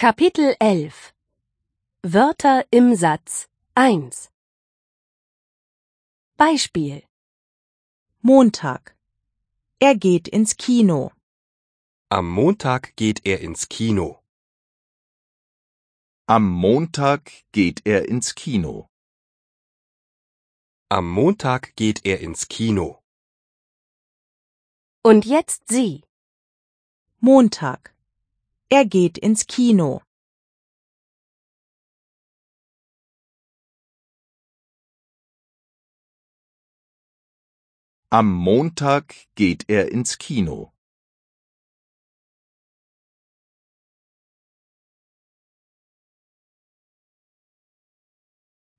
Kapitel 11 Wörter im Satz 1 Beispiel Montag. Er geht ins Kino. Am Montag geht er ins Kino. Am Montag geht er ins Kino. Am Montag geht er ins Kino. Und jetzt Sie. Montag. Er geht ins Kino. Am Montag geht er ins Kino.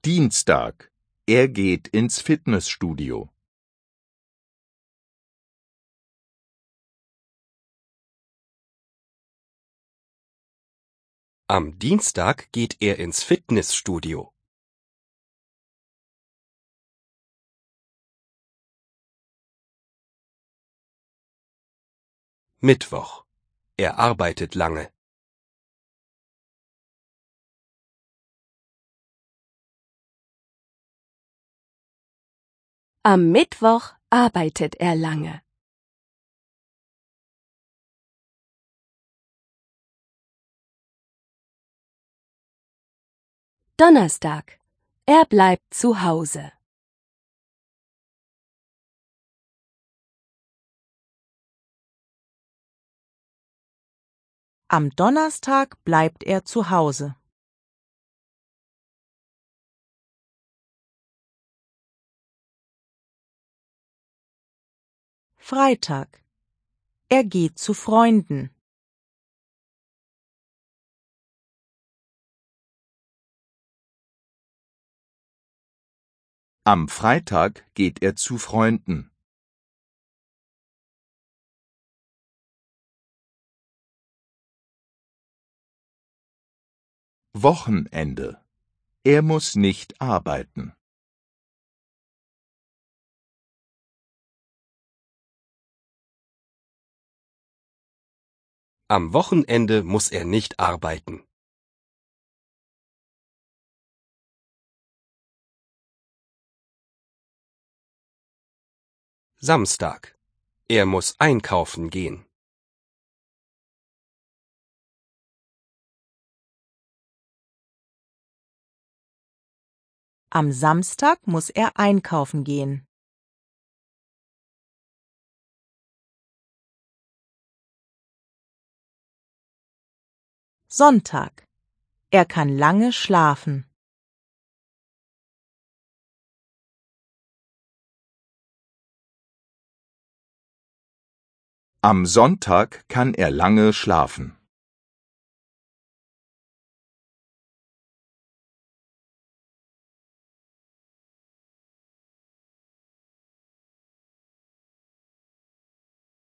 Dienstag. Er geht ins Fitnessstudio. Am Dienstag geht er ins Fitnessstudio. Mittwoch. Er arbeitet lange. Am Mittwoch arbeitet er lange. Donnerstag. Er bleibt zu Hause. Am Donnerstag bleibt er zu Hause. Freitag. Er geht zu Freunden. Am Freitag geht er zu Freunden. Wochenende. Er muss nicht arbeiten. Am Wochenende muss er nicht arbeiten. Samstag. Er muss einkaufen gehen. Am Samstag muss er einkaufen gehen. Sonntag. Er kann lange schlafen. Am Sonntag kann er lange schlafen.